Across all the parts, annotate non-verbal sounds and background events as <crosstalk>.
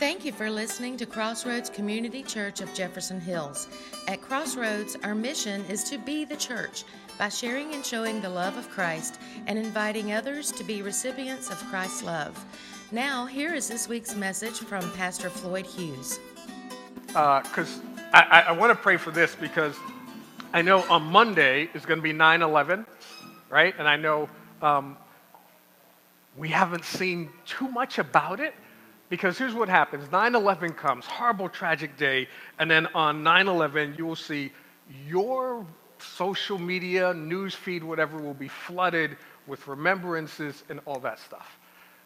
Thank you for listening to Crossroads Community Church of Jefferson Hills. At Crossroads, our mission is to be the church by sharing and showing the love of Christ and inviting others to be recipients of Christ's love. Now, here is this week's message from Pastor Floyd Hughes. Because uh, I, I want to pray for this because I know on Monday is going to be 9 11, right? And I know um, we haven't seen too much about it because here's what happens 9 11 comes, horrible, tragic day, and then on 9 11, you will see your social media, news feed, whatever, will be flooded with remembrances and all that stuff,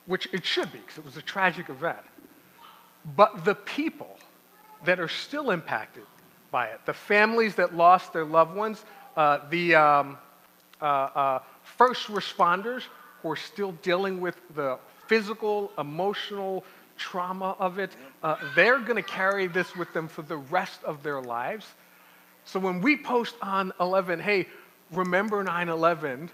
which it should be because it was a tragic event. But the people that are still impacted by it, the families that lost their loved ones, uh, the um, uh, uh, first responders who are still dealing with the physical, emotional, trauma of it, uh, they're going to carry this with them for the rest of their lives. So when we post on 11, hey, remember 9 11,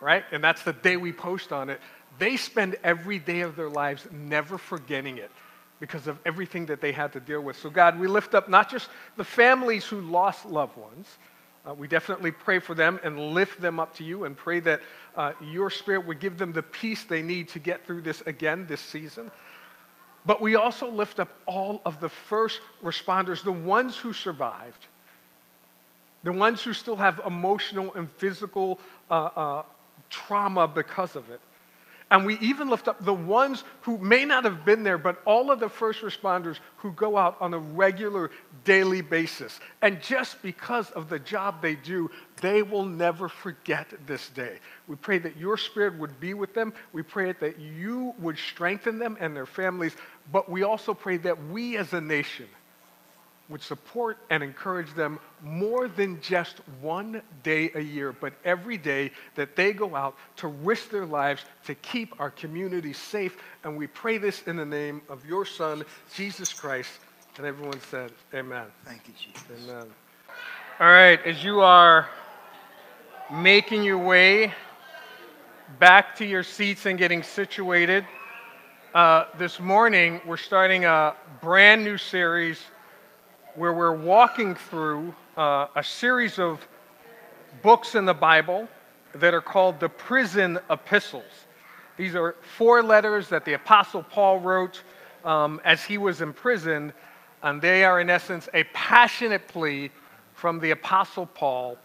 right? And that's the day we post on it. They spend every day of their lives never forgetting it because of everything that they had to deal with. So, God, we lift up not just the families who lost loved ones, uh, we definitely pray for them and lift them up to you and pray that uh, your spirit would give them the peace they need to get through this again this season. But we also lift up all of the first responders, the ones who survived, the ones who still have emotional and physical uh, uh, trauma because of it. And we even lift up the ones who may not have been there, but all of the first responders who go out on a regular daily basis. And just because of the job they do, they will never forget this day. We pray that your spirit would be with them. We pray that you would strengthen them and their families. But we also pray that we as a nation would support and encourage them more than just one day a year, but every day that they go out to risk their lives to keep our community safe. And we pray this in the name of your Son, Jesus Christ. And everyone said, Amen. Thank you, Jesus. Amen. All right, as you are making your way back to your seats and getting situated, uh, this morning we're starting a brand new series where we're walking through uh, a series of books in the Bible that are called the prison epistles. These are four letters that the Apostle Paul wrote um, as he was imprisoned, and they are, in essence, a passionate plea from the Apostle Paul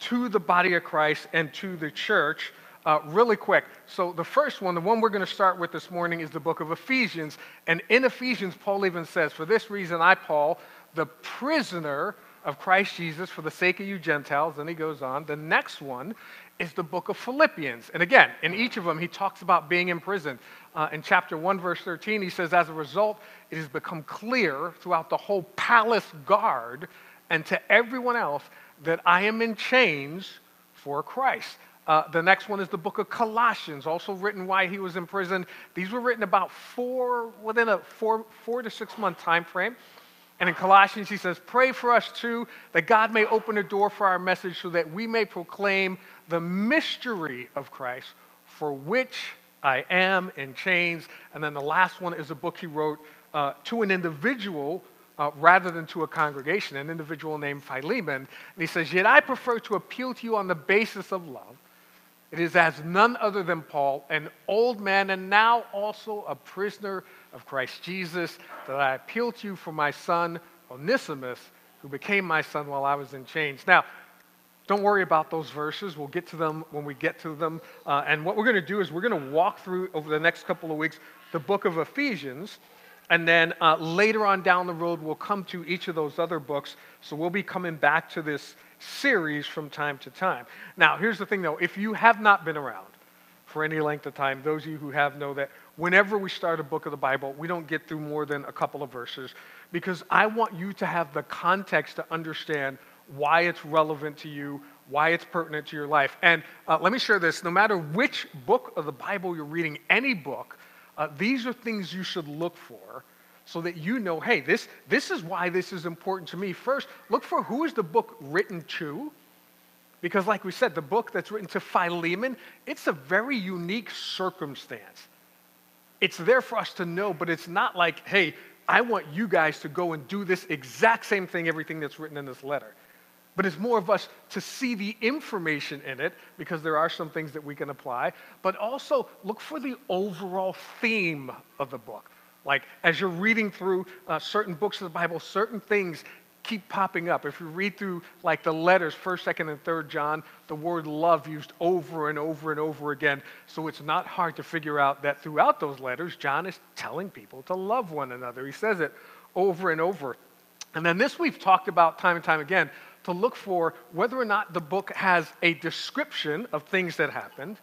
to the body of Christ and to the church. Uh, really quick. So, the first one, the one we're going to start with this morning, is the book of Ephesians. And in Ephesians, Paul even says, For this reason, I, Paul, the prisoner of Christ Jesus for the sake of you Gentiles. Then he goes on. The next one is the book of Philippians. And again, in each of them, he talks about being in prison. Uh, in chapter 1, verse 13, he says, As a result, it has become clear throughout the whole palace guard and to everyone else that I am in chains for Christ. Uh, the next one is the book of Colossians, also written while he was in prison. These were written about four, within a four, four to six month time frame. And in Colossians, he says, Pray for us too, that God may open a door for our message so that we may proclaim the mystery of Christ, for which I am in chains. And then the last one is a book he wrote uh, to an individual uh, rather than to a congregation, an individual named Philemon. And he says, Yet I prefer to appeal to you on the basis of love. It is as none other than Paul, an old man and now also a prisoner of Christ Jesus, that I appeal to you for my son Onesimus, who became my son while I was in chains. Now, don't worry about those verses. We'll get to them when we get to them. Uh, and what we're going to do is we're going to walk through over the next couple of weeks the book of Ephesians. And then uh, later on down the road, we'll come to each of those other books. So we'll be coming back to this series from time to time. Now, here's the thing though if you have not been around for any length of time, those of you who have know that whenever we start a book of the Bible, we don't get through more than a couple of verses because I want you to have the context to understand why it's relevant to you, why it's pertinent to your life. And uh, let me share this no matter which book of the Bible you're reading, any book, uh, these are things you should look for so that you know, hey, this, this is why this is important to me. First, look for who is the book written to. Because, like we said, the book that's written to Philemon, it's a very unique circumstance. it's there for us to know, but it's not like, hey, I want you guys to go and do this exact same thing, everything that's written in this letter. But it's more of us to see the information in it because there are some things that we can apply, but also look for the overall theme of the book. Like as you're reading through uh, certain books of the Bible, certain things keep popping up. If you read through like the letters, 1st, 2nd, and 3rd John, the word love used over and over and over again. So it's not hard to figure out that throughout those letters, John is telling people to love one another. He says it over and over. And then this we've talked about time and time again to look for whether or not the book has a description of things that happened,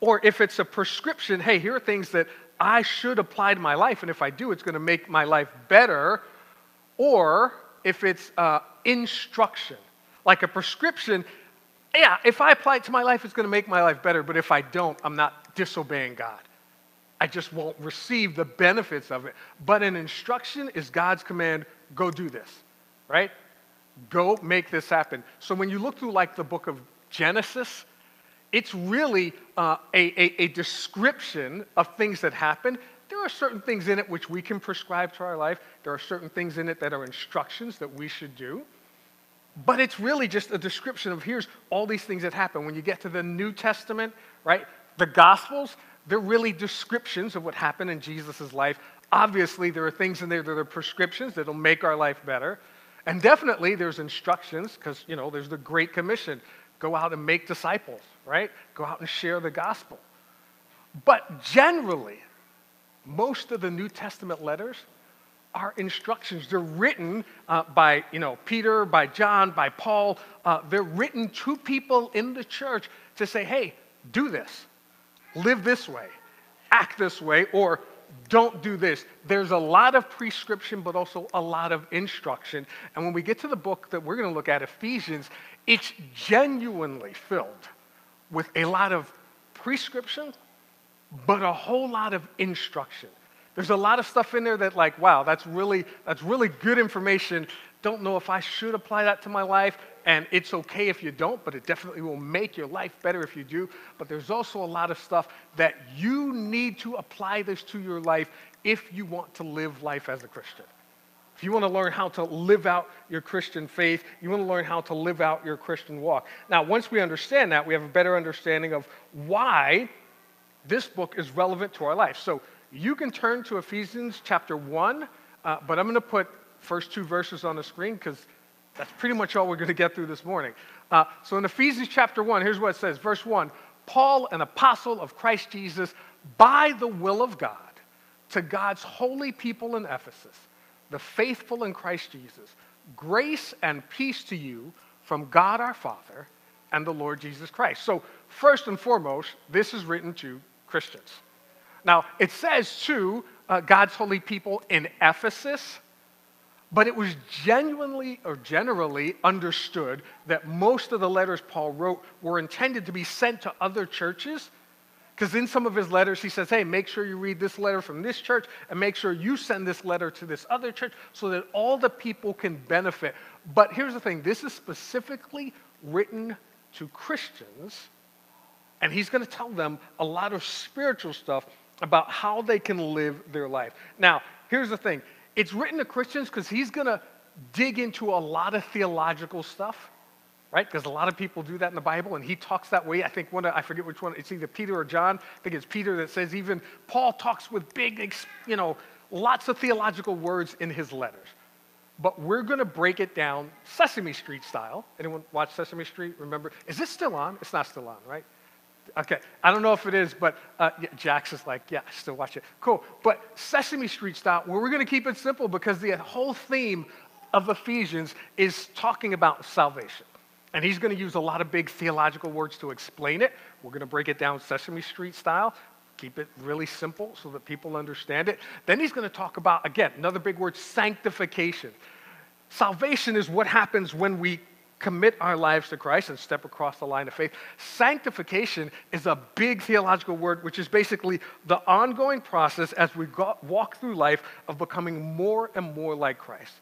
or if it's a prescription, hey, here are things that I should apply to my life, and if I do, it's going to make my life better, or if it's uh, instruction, like a prescription. Yeah, if I apply it to my life, it's going to make my life better, but if I don't, I'm not disobeying God. I just won't receive the benefits of it. But an instruction is God's command go do this, right? Go make this happen. So when you look through like the book of Genesis, it's really uh, a, a, a description of things that happen. There are certain things in it which we can prescribe to our life. There are certain things in it that are instructions that we should do. But it's really just a description of here's all these things that happen. When you get to the New Testament, right, the Gospels, they're really descriptions of what happened in Jesus' life. Obviously, there are things in there that are prescriptions that'll make our life better. And definitely there's instructions, because, you know, there's the Great Commission go out and make disciples, right? Go out and share the gospel. But generally, most of the New Testament letters are instructions. They're written uh, by, you know, Peter, by John, by Paul. Uh, they're written to people in the church to say, hey, do this, live this way, act this way, or don't do this. There's a lot of prescription, but also a lot of instruction. And when we get to the book that we're going to look at, Ephesians, it's genuinely filled with a lot of prescription, but a whole lot of instruction. There's a lot of stuff in there that, like, wow, that's really, that's really good information. Don't know if I should apply that to my life, and it's okay if you don't, but it definitely will make your life better if you do. But there's also a lot of stuff that you need to apply this to your life if you want to live life as a Christian. You want to learn how to live out your Christian faith, you want to learn how to live out your Christian walk. Now, once we understand that, we have a better understanding of why this book is relevant to our life. So you can turn to Ephesians chapter 1, uh, but I'm going to put first two verses on the screen because that's pretty much all we're going to get through this morning. Uh, so in Ephesians chapter 1, here's what it says. Verse 1 Paul, an apostle of Christ Jesus, by the will of God, to God's holy people in Ephesus the faithful in Christ Jesus, grace and peace to you from God our Father and the Lord Jesus Christ. So, first and foremost, this is written to Christians. Now, it says to uh, God's holy people in Ephesus, but it was genuinely or generally understood that most of the letters Paul wrote were intended to be sent to other churches because in some of his letters, he says, hey, make sure you read this letter from this church and make sure you send this letter to this other church so that all the people can benefit. But here's the thing this is specifically written to Christians, and he's going to tell them a lot of spiritual stuff about how they can live their life. Now, here's the thing it's written to Christians because he's going to dig into a lot of theological stuff right? Because a lot of people do that in the Bible, and he talks that way. I think one, I forget which one, it's either Peter or John. I think it's Peter that says even Paul talks with big, you know, lots of theological words in his letters. But we're going to break it down Sesame Street style. Anyone watch Sesame Street? Remember? Is this still on? It's not still on, right? Okay, I don't know if it is, but uh, yeah, Jax is like, yeah, I still watch it. Cool. But Sesame Street style, where we're going to keep it simple because the whole theme of Ephesians is talking about salvation. And he's going to use a lot of big theological words to explain it. We're going to break it down Sesame Street style, keep it really simple so that people understand it. Then he's going to talk about, again, another big word, sanctification. Salvation is what happens when we commit our lives to Christ and step across the line of faith. Sanctification is a big theological word, which is basically the ongoing process as we go, walk through life of becoming more and more like Christ.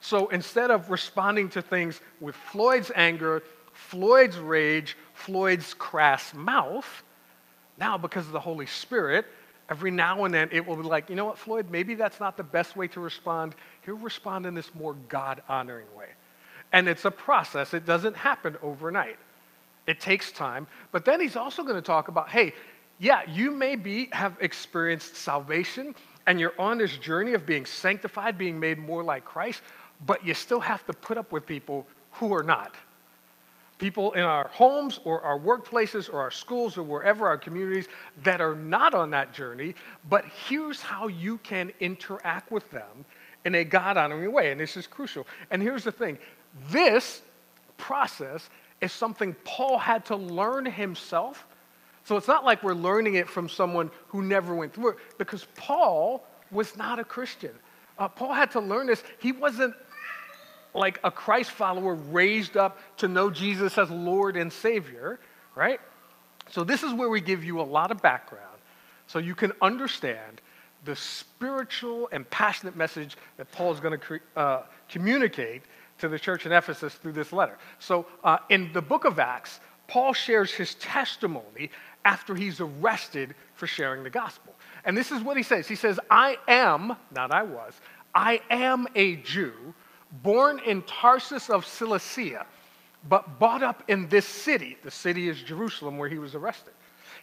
So instead of responding to things with Floyd's anger, Floyd's rage, Floyd's crass mouth, now because of the Holy Spirit every now and then it will be like, you know what, Floyd, maybe that's not the best way to respond. He'll respond in this more God honoring way. And it's a process, it doesn't happen overnight. It takes time. But then he's also going to talk about hey, yeah, you may be, have experienced salvation and you're on this journey of being sanctified, being made more like Christ, but you still have to put up with people who are not. People in our homes or our workplaces or our schools or wherever our communities that are not on that journey, but here's how you can interact with them in a God honoring way. And this is crucial. And here's the thing this process is something Paul had to learn himself. So it's not like we're learning it from someone who never went through it, because Paul was not a Christian. Uh, Paul had to learn this. He wasn't like a Christ follower raised up to know Jesus as Lord and Savior, right? So this is where we give you a lot of background so you can understand the spiritual and passionate message that Paul is going to uh, communicate to the church in Ephesus through this letter. So, uh, in the book of Acts, Paul shares his testimony after he's arrested for sharing the gospel. And this is what he says He says, I am, not I was, I am a Jew, born in Tarsus of Cilicia, but brought up in this city. The city is Jerusalem, where he was arrested.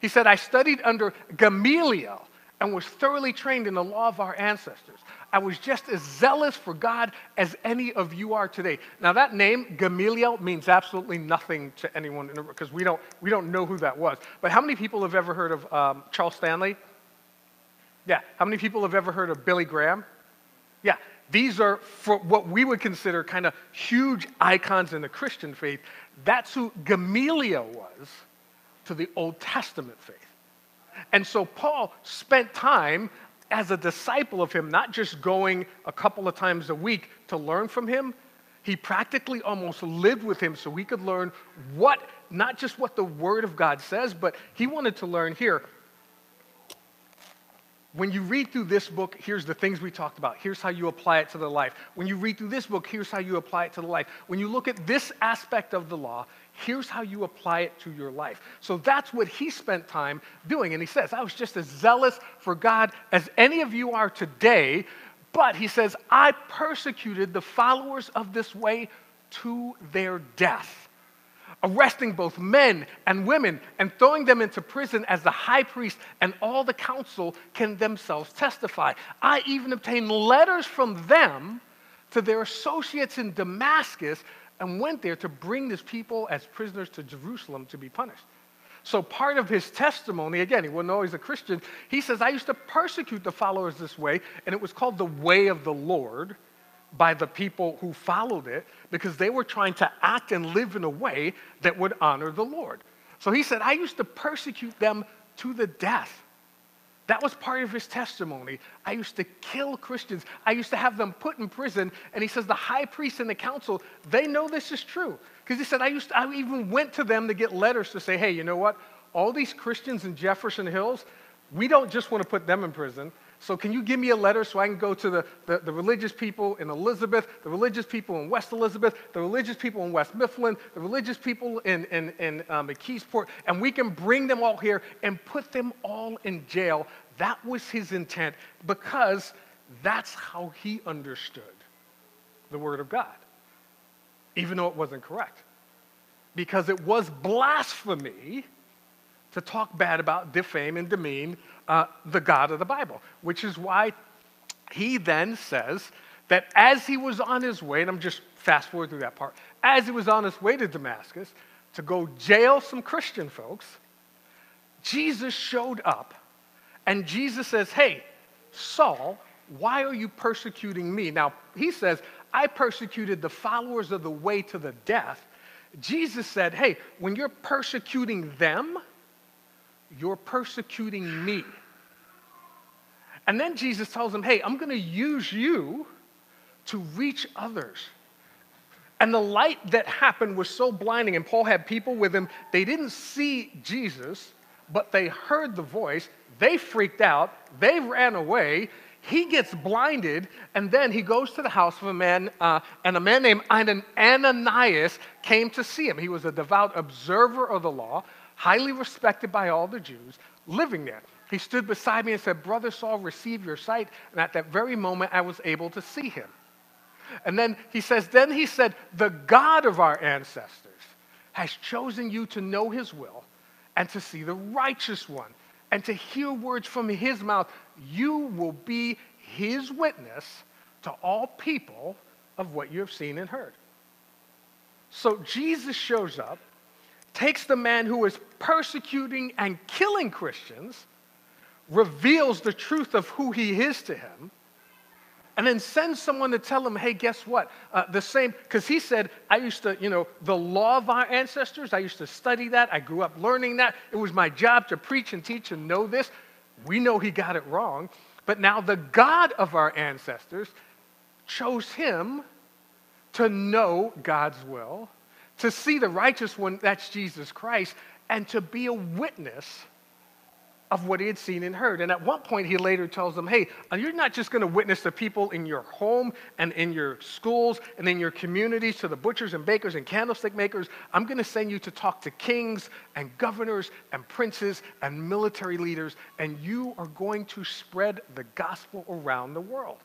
He said, I studied under Gamaliel and was thoroughly trained in the law of our ancestors. I was just as zealous for God as any of you are today. Now, that name, Gamaliel, means absolutely nothing to anyone because we don't, we don't know who that was. But how many people have ever heard of um, Charles Stanley? Yeah. How many people have ever heard of Billy Graham? Yeah. These are for what we would consider kind of huge icons in the Christian faith. That's who Gamaliel was to the Old Testament faith. And so Paul spent time as a disciple of him, not just going a couple of times a week to learn from him, he practically almost lived with him so we could learn what, not just what the Word of God says, but he wanted to learn here. When you read through this book, here's the things we talked about. Here's how you apply it to the life. When you read through this book, here's how you apply it to the life. When you look at this aspect of the law, Here's how you apply it to your life. So that's what he spent time doing. And he says, I was just as zealous for God as any of you are today. But he says, I persecuted the followers of this way to their death, arresting both men and women and throwing them into prison as the high priest and all the council can themselves testify. I even obtained letters from them to their associates in Damascus and went there to bring this people as prisoners to Jerusalem to be punished. So, part of his testimony, again, he wouldn't know he's a Christian. He says, I used to persecute the followers this way, and it was called the way of the Lord by the people who followed it because they were trying to act and live in a way that would honor the Lord. So, he said, I used to persecute them to the death. That was part of his testimony. I used to kill Christians. I used to have them put in prison. And he says the high priest and the council, they know this is true. Because he said, I, used to, I even went to them to get letters to say, hey, you know what? All these Christians in Jefferson Hills, we don't just want to put them in prison. So can you give me a letter so I can go to the, the, the, religious people in Elizabeth, the religious people in West Elizabeth, the religious people in West Mifflin, the religious people in, in, in um, McKeesport, and we can bring them all here and put them all in jail. That was his intent because that's how he understood the Word of God, even though it wasn't correct. Because it was blasphemy to talk bad about, defame, and demean uh, the God of the Bible, which is why he then says that as he was on his way, and I'm just fast forward through that part, as he was on his way to Damascus to go jail some Christian folks, Jesus showed up and Jesus says, Hey, Saul, why are you persecuting me? Now, he says, I persecuted the followers of the way to the death. Jesus said, Hey, when you're persecuting them, you're persecuting me. And then Jesus tells him, Hey, I'm going to use you to reach others. And the light that happened was so blinding, and Paul had people with him. They didn't see Jesus, but they heard the voice. They freaked out. They ran away. He gets blinded, and then he goes to the house of a man, uh, and a man named Ananias came to see him. He was a devout observer of the law highly respected by all the Jews living there. he stood beside me and said, Brother Saul, receive your sight. And at that very moment, I was able to see him. And then he says, Then he said, The God of our ancestors has chosen you to know his will and to see the righteous one and to hear words from his mouth. You will be his witness to all people of what you have seen and heard. So Jesus shows up, takes the man who is persecuting and killing Christians, reveals the truth of who he is to him, and then sends someone to tell him, hey, guess what? Uh, the same, because he said, I used to, you know, the law of our ancestors, I used to study that. I grew up learning that. It was my job to preach and teach and know this. We know he got it wrong. But now the God of our ancestors chose him to know God's will, to see the righteous one, that's Jesus Christ, and to be a witness of what he had seen and heard. And at one point, he later tells them, Hey, you're not just going to witness to people in your home and in your schools and in your communities, to the butchers and bakers and candlestick makers. I'm going to send you to talk to kings and governors and princes and military leaders, and you are going to spread the gospel around the world.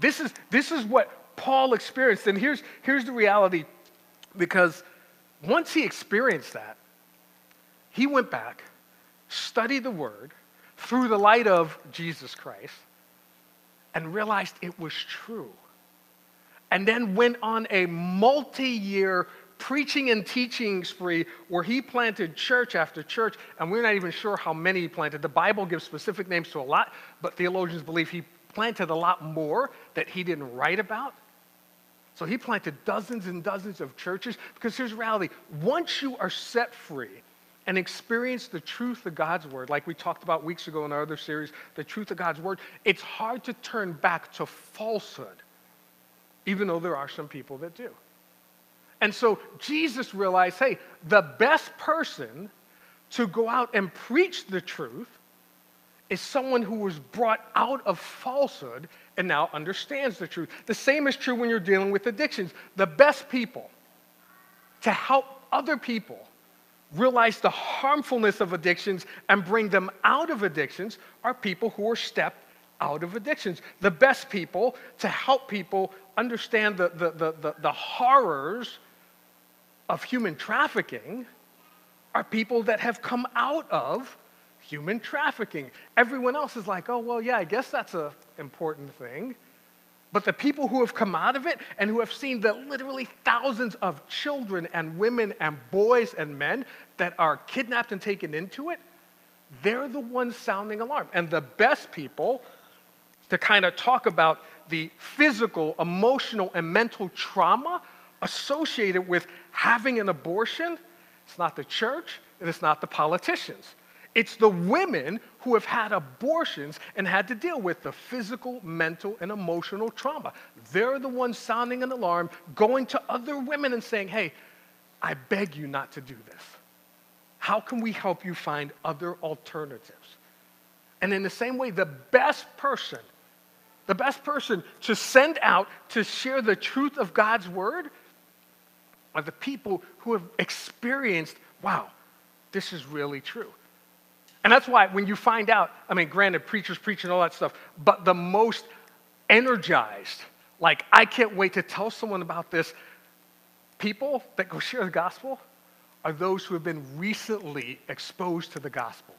This is, this is what Paul experienced. And here's, here's the reality because once he experienced that, he went back studied the Word through the light of Jesus Christ and realized it was true. And then went on a multi year preaching and teaching spree where he planted church after church, and we're not even sure how many he planted. The Bible gives specific names to a lot, but theologians believe he planted a lot more that he didn't write about. So he planted dozens and dozens of churches because here's the reality once you are set free, and experience the truth of God's word, like we talked about weeks ago in our other series, the truth of God's word, it's hard to turn back to falsehood, even though there are some people that do. And so Jesus realized hey, the best person to go out and preach the truth is someone who was brought out of falsehood and now understands the truth. The same is true when you're dealing with addictions. The best people to help other people realize the harmfulness of addictions and bring them out of addictions are people who are stepped out of addictions. The best people to help people understand the, the, the, the, the horrors of human trafficking are people that have come out of human trafficking. Everyone else is like, oh, well, yeah, I guess that's an important thing. But the people who have come out of it and who have seen the literally thousands of children and women and boys and men that are kidnapped and taken into it, they're the ones sounding alarm. And the best people to kind of talk about the physical, emotional, and mental trauma associated with having an abortion, it's not the church and it's not the politicians. It's the women who have had abortions and had to deal with the physical, mental, and emotional trauma. They're the ones sounding an alarm, going to other women and saying, hey, I beg you not to do this. How can we help you find other alternatives? And in the same way, the best person, the best person to send out to share the truth of God's word are the people who have experienced, wow, this is really true. And that's why when you find out, I mean, granted, preachers preaching all that stuff, but the most energized, like, I can't wait to tell someone about this, people that go share the gospel are those who have been recently exposed to the gospel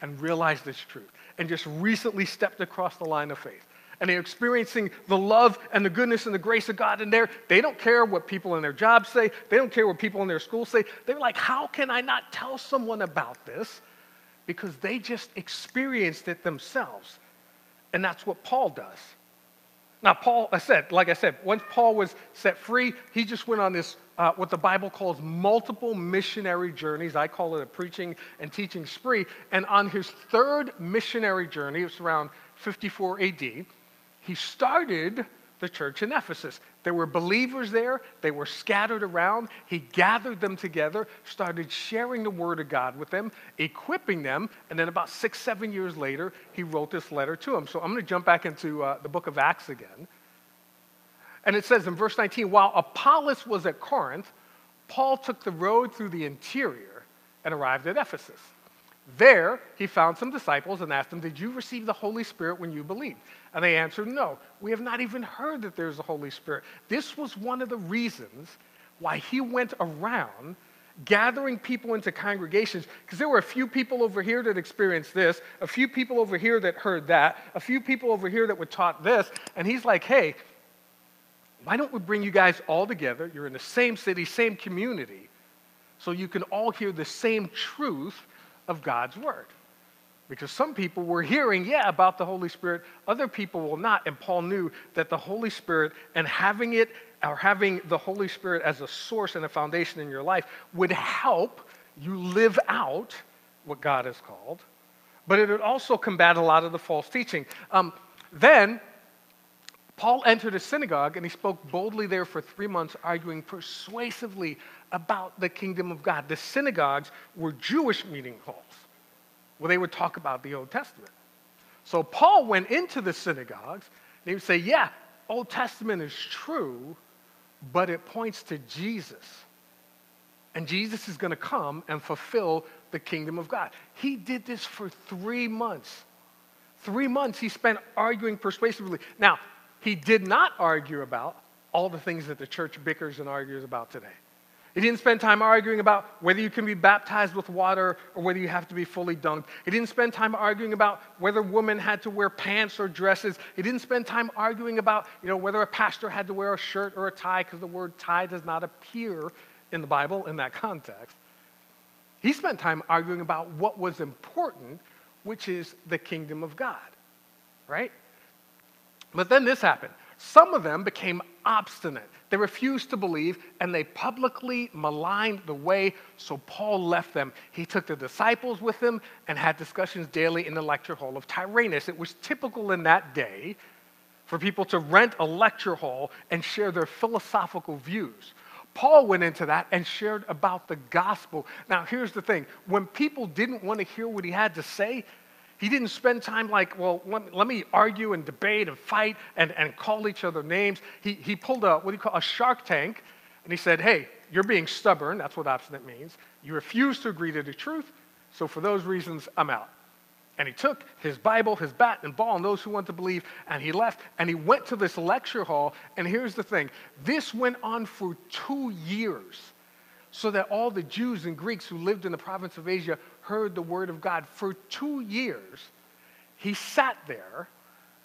and realized this truth and just recently stepped across the line of faith. And they're experiencing the love and the goodness and the grace of God in there. They don't care what people in their jobs say. They don't care what people in their school say. They're like, how can I not tell someone about this? Because they just experienced it themselves. And that's what Paul does. Now, Paul, I said, like I said, once Paul was set free, he just went on this, uh, what the Bible calls multiple missionary journeys. I call it a preaching and teaching spree. And on his third missionary journey, it was around 54 AD, he started the church in Ephesus. There were believers there, they were scattered around. He gathered them together, started sharing the word of God with them, equipping them, and then about six, seven years later, he wrote this letter to them. So I'm going to jump back into uh, the book of Acts again. And it says in verse 19 while Apollos was at Corinth, Paul took the road through the interior and arrived at Ephesus. There, he found some disciples and asked them, Did you receive the Holy Spirit when you believed? And they answered, No. We have not even heard that there's a Holy Spirit. This was one of the reasons why he went around gathering people into congregations, because there were a few people over here that experienced this, a few people over here that heard that, a few people over here that were taught this. And he's like, Hey, why don't we bring you guys all together? You're in the same city, same community, so you can all hear the same truth of God's word. Because some people were hearing, yeah, about the Holy Spirit, other people will not. And Paul knew that the Holy Spirit and having it or having the Holy Spirit as a source and a foundation in your life would help you live out what God has called, but it would also combat a lot of the false teaching. Um, then Paul entered a synagogue and he spoke boldly there for three months, arguing persuasively about the kingdom of God. The synagogues were Jewish meeting halls where they would talk about the Old Testament. So Paul went into the synagogues and he would say, Yeah, Old Testament is true, but it points to Jesus. And Jesus is going to come and fulfill the kingdom of God. He did this for three months. Three months he spent arguing persuasively. Now, he did not argue about all the things that the church bickers and argues about today. He didn't spend time arguing about whether you can be baptized with water or whether you have to be fully dunked. He didn't spend time arguing about whether women had to wear pants or dresses. He didn't spend time arguing about, you know, whether a pastor had to wear a shirt or a tie because the word tie does not appear in the Bible in that context. He spent time arguing about what was important, which is the kingdom of God, right? But then this happened. Some of them became obstinate. They refused to believe and they publicly maligned the way, so Paul left them. He took the disciples with him and had discussions daily in the lecture hall of Tyrannus. It was typical in that day for people to rent a lecture hall and share their philosophical views. Paul went into that and shared about the gospel. Now, here's the thing when people didn't want to hear what he had to say, he didn't spend time like, well, let, let, me argue and debate and fight and, and call each other names. He, he pulled a, what do you call a shark tank, and he said, hey, you're being stubborn. That's what obstinate means. You refuse to agree to the truth, so for those reasons, I'm out. And he took his Bible, his bat and ball, and those who want to believe, and he left, and he went to this lecture hall. And here's the thing this went on for two years so that all the Jews and Greeks who lived in the province of Asia heard the word of God. For two years, he sat there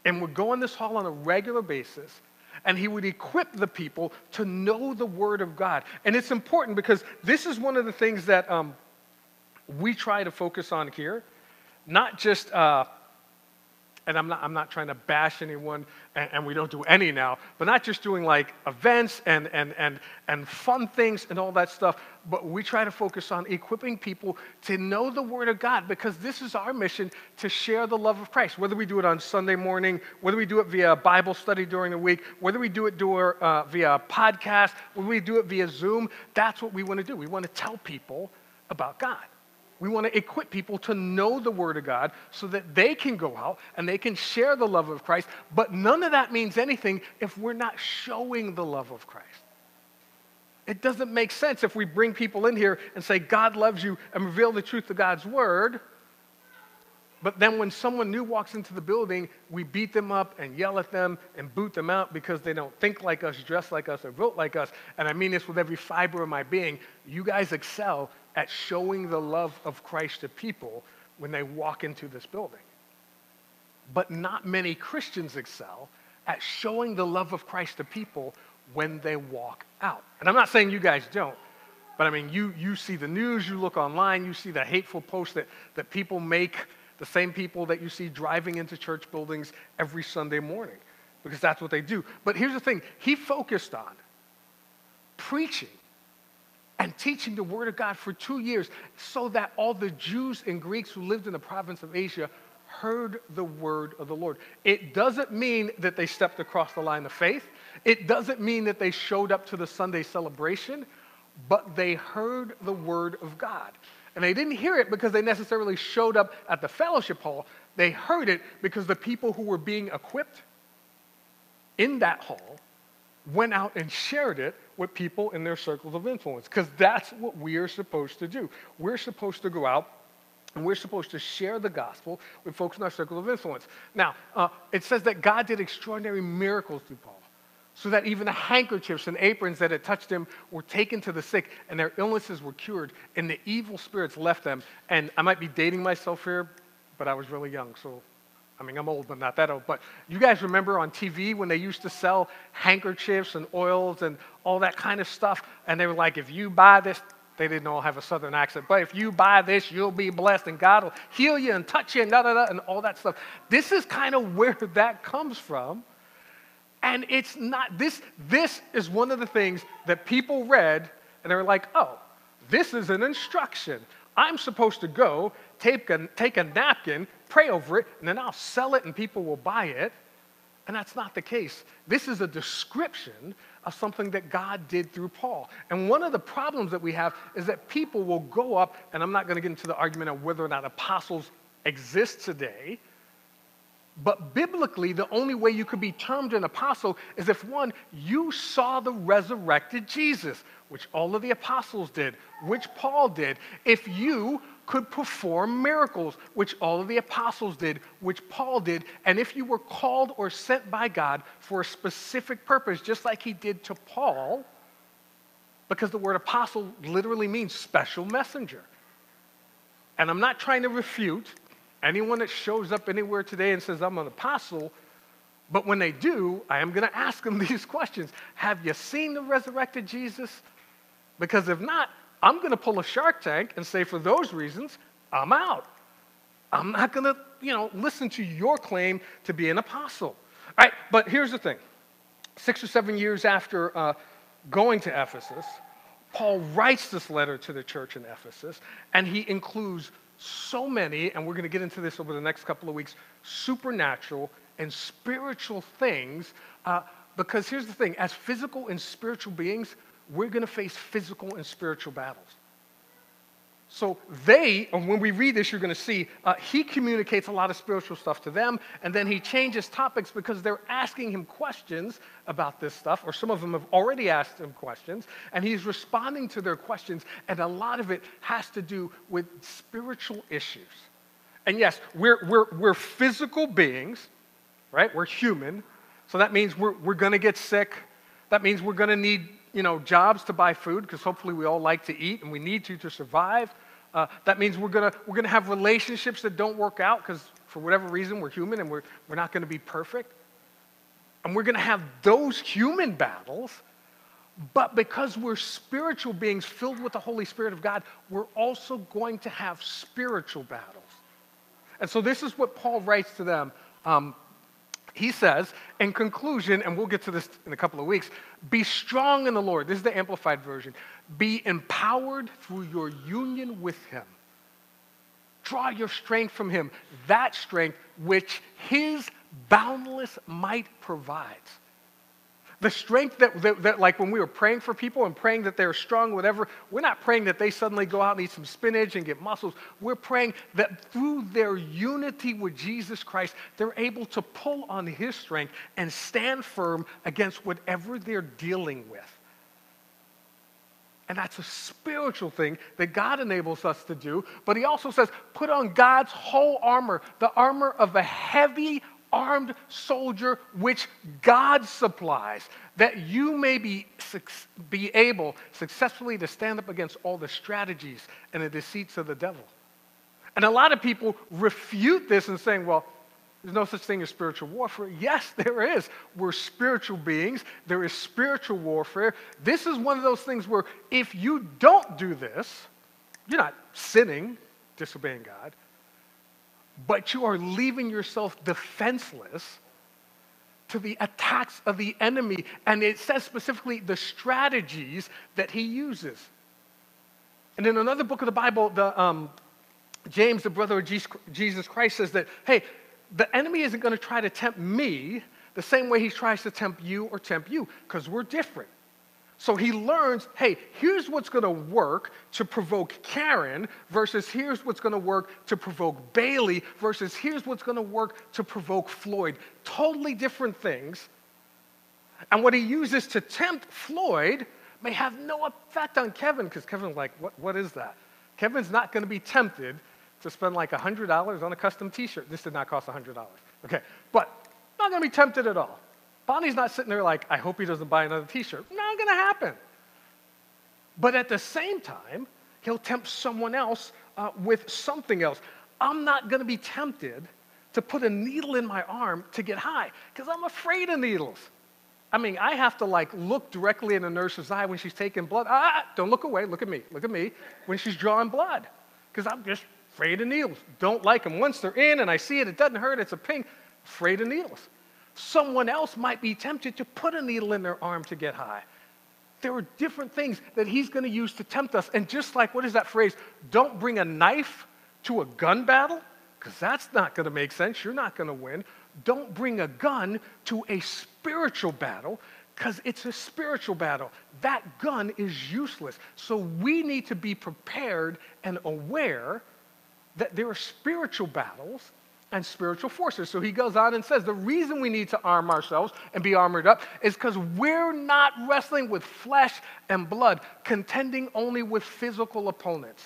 and would go in this hall on a regular basis and he would equip the people to know the word of God. And it's important because this is one of the things that um, we try to focus on here. Not just uh, and I'm not, I'm not trying to bash anyone, and, and, we don't do any now, but not just doing like events and, and, and, and fun things and all that stuff, but we try to focus on equipping people to know the Word of God because this is our mission to share the love of Christ. Whether we do it on Sunday morning, whether we do it via Bible study during the week, whether we do it do, uh, via podcast, whether we do it via Zoom, that's what we want to do. We want to tell people about God. We want to equip people to know the Word of God so that they can go out and they can share the love of Christ. But none of that means anything if we're not showing the love of Christ. It doesn't make sense if we bring people in here and say, God loves you, and reveal the truth of God's Word. But then when someone new walks into the building, we beat them up and yell at them and boot them out because they don't think like us, dress like us, or vote like us. And I mean this with every fiber of my being. You guys excel at showing the love of Christ to people when they walk into this building. But not many Christians excel at showing the love of Christ to people when they walk out. And I'm not saying you guys don't, but I mean, you, you see the news, you look online, you see the hateful posts that, that people make, the same people that you see driving into church buildings every Sunday morning, because that's what they do. But here's the thing he focused on preaching and teaching the Word of God for two years so that all the Jews and Greeks who lived in the province of Asia heard the Word of the Lord. It doesn't mean that they stepped across the line of faith, it doesn't mean that they showed up to the Sunday celebration, but they heard the Word of God. And they didn't hear it because they necessarily showed up at the fellowship hall. They heard it because the people who were being equipped in that hall went out and shared it with people in their circles of influence because that's what we are supposed to do. We're supposed to go out And we're supposed to share the gospel with folks in our circle of influence. Now, uh, it says that God did extraordinary miracles through Paul, so that even the handkerchiefs and aprons that had touched him were taken to the sick, and their illnesses were cured, and the evil spirits left them. And I might be dating myself here, but I was really young, so I mean, I'm old, but not that old. But you guys remember on TV when they used to sell handkerchiefs and oils and all that kind of stuff? And they were like, if you buy this, they didn't all have a southern accent, but if you buy this, you'll be blessed and God will heal you and touch you and da da da and all that stuff. This is kind of <laughs> where that comes from. And it's not, this, this is one of the things that people read and they were like, oh, this is an instruction. I'm supposed to go, take a, take a napkin, pray over it, and then I'll sell it and people will buy it. And that's not the case. This is a description of something that God did through Paul. And one of the problems that we have is that people will go up, and I'm not going to get into the argument of whether or not apostles exist today, but biblically, the only way you could be termed an apostle is if one, you saw the resurrected Jesus, which all of the apostles did, which Paul did. If you could perform miracles, which all of the apostles did, which Paul did, and if you were called or sent by God for a specific purpose, just like he did to Paul, because the word apostle literally means special messenger. And I'm not trying to refute anyone that shows up anywhere today and says, I'm an apostle. But when they do, I am going <laughs> to ask them these questions Have you seen the resurrected Jesus? Because if not, I'm going to pull a shark tank and say, for those reasons, I'm out. I'm not going to, you know, listen to your claim to be an apostle. All right, but here's the thing. Six or seven years after uh, going to Ephesus, Paul writes this letter to the church in Ephesus, and he includes so many, and we're going to get into this over the next couple of weeks, supernatural and spiritual things. Uh, because here's the thing as physical and spiritual beings, we're going to face physical and spiritual battles. So they, when we read this, you're going to see uh, he communicates a lot of spiritual stuff to them, and then he changes topics because they're asking him questions about this stuff, or some of them have already asked him questions, and he's responding to their questions, and a lot of it has to do with spiritual issues. And yes, we're, we're, we're physical beings, right? We're human, so that means we're, we're going to get sick. That means we're going to need you know, jobs to buy food because hopefully we all like to eat and we need to to survive. Uh, that means we're gonna we're gonna have relationships that don't work out because for whatever reason we're human and we're, we're not going to be perfect. And we're going to have those human battles. But because we're spiritual beings filled with the Holy Spirit of God, we're also going to have spiritual battles. And so this is what Paul writes to them. Um, he says, in conclusion, and we'll get to this in a couple of weeks, be strong in the Lord. This is the Amplified Version. Be empowered through your union with Him. Draw your strength from Him, that strength which His boundless might provides. The strength that, that, that, like when we were praying for people and praying that they're strong, whatever, we're not praying that they suddenly go out and eat some spinach and get muscles. We're praying that through their unity with Jesus Christ, they're able to pull on his strength and stand firm against whatever they're dealing with. And that's a spiritual thing that God enables us to do. But he also says, put on God's whole armor, the armor of a heavy armed soldier which God supplies, that you may be, be able successfully to stand up against all the strategies and the deceits of the devil. And a lot of people refute this and saying, well, there's no such thing as spiritual warfare. Yes, there is. We're spiritual beings. There is spiritual warfare. This is one of those things where if you don't do this, you're not sinning, disobeying God but you are leaving yourself defenseless to the attacks of the enemy. And it says specifically the strategies that he uses. And in another book of the Bible, the, um, James, the brother of Jesus Christ, says that, hey, the enemy isn't going to try to tempt me the same way he tries to tempt you or tempt you, because we're different. So he learns, hey, here's what's going to work to provoke Karen versus here's what's going to work to provoke Bailey versus here's what's going to work to provoke Floyd. Totally different things. And what he uses to tempt Floyd may have no effect on Kevin because Kevin's like, what, what is that? Kevin's not going to be tempted to spend like $100 on a custom t shirt. This did not cost $100. Okay, but not gonna be tempted at all. Bonnie's not sitting there like, I hope he doesn't buy another t shirt. Not gonna happen. But at the same time, he'll tempt someone else uh, with something else. I'm not gonna be tempted to put a needle in my arm to get high because I'm afraid of needles. I mean, I have to like look directly in a nurse's eye when she's taking blood. Ah, don't look away. Look at me. Look at me when she's drawing blood because I'm just afraid of needles. Don't like them. Once they're in and I see it, it doesn't hurt. It's a ping. Afraid of needles. Someone else might be tempted to put a needle in their arm to get high. There are different things that he's going to use to tempt us. And just like, what is that phrase? Don't bring a knife to a gun battle, because that's not going to make sense. You're not going to win. Don't bring a gun to a spiritual battle, because it's a spiritual battle. That gun is useless. So we need to be prepared and aware that there are spiritual battles and spiritual forces. So he goes on and says the reason we need to arm ourselves and be armored up is because we're not wrestling with flesh and blood, contending only with physical opponents.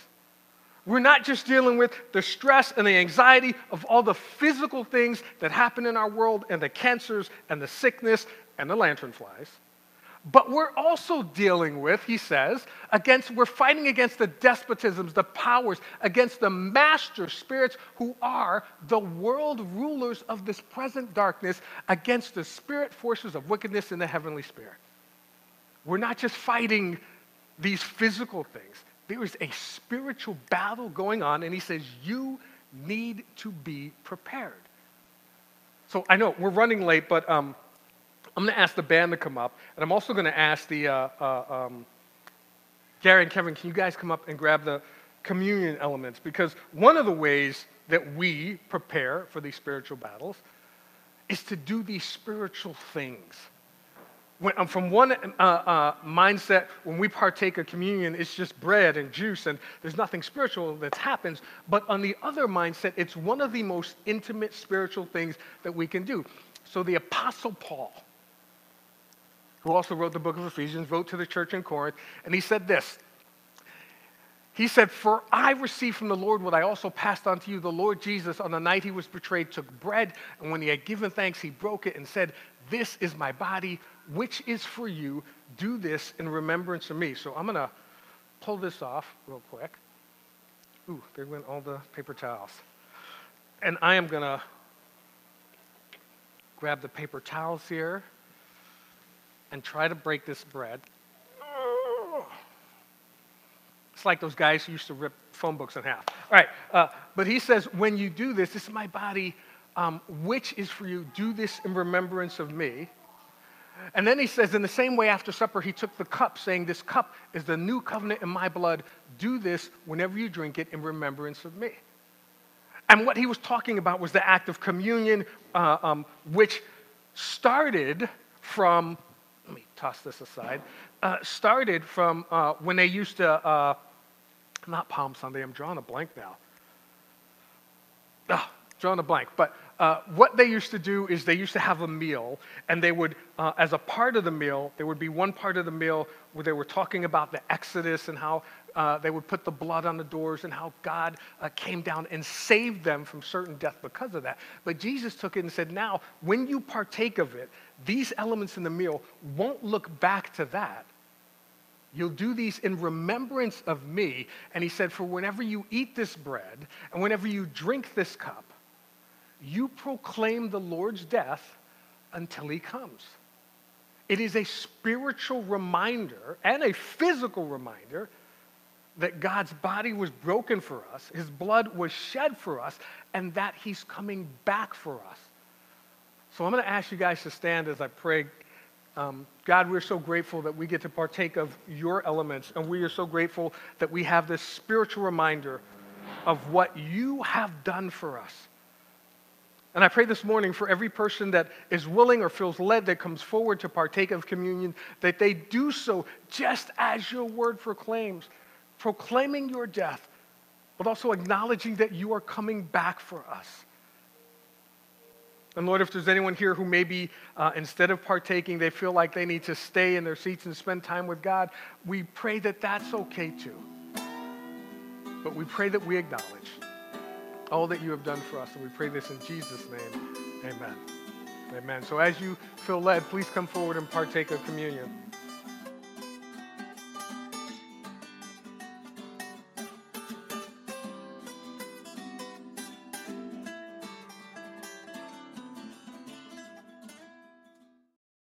We're not just dealing with the stress and the anxiety of all the physical things that happen in our world and the cancers and the sickness and the lantern flies. But we're also dealing with, he says, against, we're fighting against the despotisms, the powers, against the master spirits who are the world rulers of this present darkness, against the spirit forces of wickedness in the heavenly spirit. We're not just fighting these physical things, there is a spiritual battle going on, and he says, You need to be prepared. So I know we're running late, but um, I'm going to ask the band to come up, and I'm also going to ask the uh, uh, um, Gary and Kevin, can you guys come up and grab the communion elements? Because one of the ways that we prepare for these spiritual battles is to do these spiritual things. When, um, from one uh, uh, mindset, when we partake of communion, it's just bread and juice, and there's nothing spiritual that happens. But on the other mindset, it's one of the most intimate spiritual things that we can do. So the Apostle Paul, who also wrote the book of Ephesians, wrote to the church in Corinth, and he said this. He said, For I received from the Lord what I also passed on to you. The Lord Jesus, on the night he was betrayed, took bread, and when he had given thanks, he broke it and said, This is my body, which is for you. Do this in remembrance of me. So I'm going to pull this off real quick. Ooh, there went all the paper towels. And I am going to grab the paper towels here and try to break this bread. It's like those guys who used to rip phone books in half. All right, uh, but he says, when you do this, this is my body, um, which is for you. Do this in remembrance of me. And then he says, in the same way after supper, he took the cup, saying, This cup is the new covenant in my blood. Do this whenever you drink it in remembrance of me. And what he was talking about was the act of communion, uh, um, which started from toss this aside, uh, started from uh, when they used to, uh, not Palm Sunday, I'm drawing a blank now. Oh, drawing a blank. But uh, what they used to do is they used to have a meal, and they would, uh, as a part of the meal, there would be one part of the meal where they were talking about the Exodus and how uh, they would put the blood on the doors and how God uh, came down and saved them from certain death because of that. But Jesus took it and said, now, when you partake of it, these elements in the meal won't look back to that. You'll do these in remembrance of me. And he said, For whenever you eat this bread and whenever you drink this cup, you proclaim the Lord's death until he comes. It is a spiritual reminder and a physical reminder that God's body was broken for us, his blood was shed for us, and that he's coming back for us. So I'm going to ask you guys to stand as I pray. Um, God, we're so grateful that we get to partake of your elements, and we are so grateful that we have this spiritual reminder of what you have done for us. And I pray this morning for every person that is willing or feels led that comes forward to partake of communion, that they do so just as your word proclaims, proclaiming your death, but also acknowledging that you are coming back for us. And Lord, if there's anyone here who maybe uh, instead of partaking, they feel like they need to stay in their seats and spend time with God, we pray that that's okay too. But we pray that we acknowledge all that you have done for us. And we pray this in Jesus' name. Amen. Amen. So as you feel led, please come forward and partake of communion.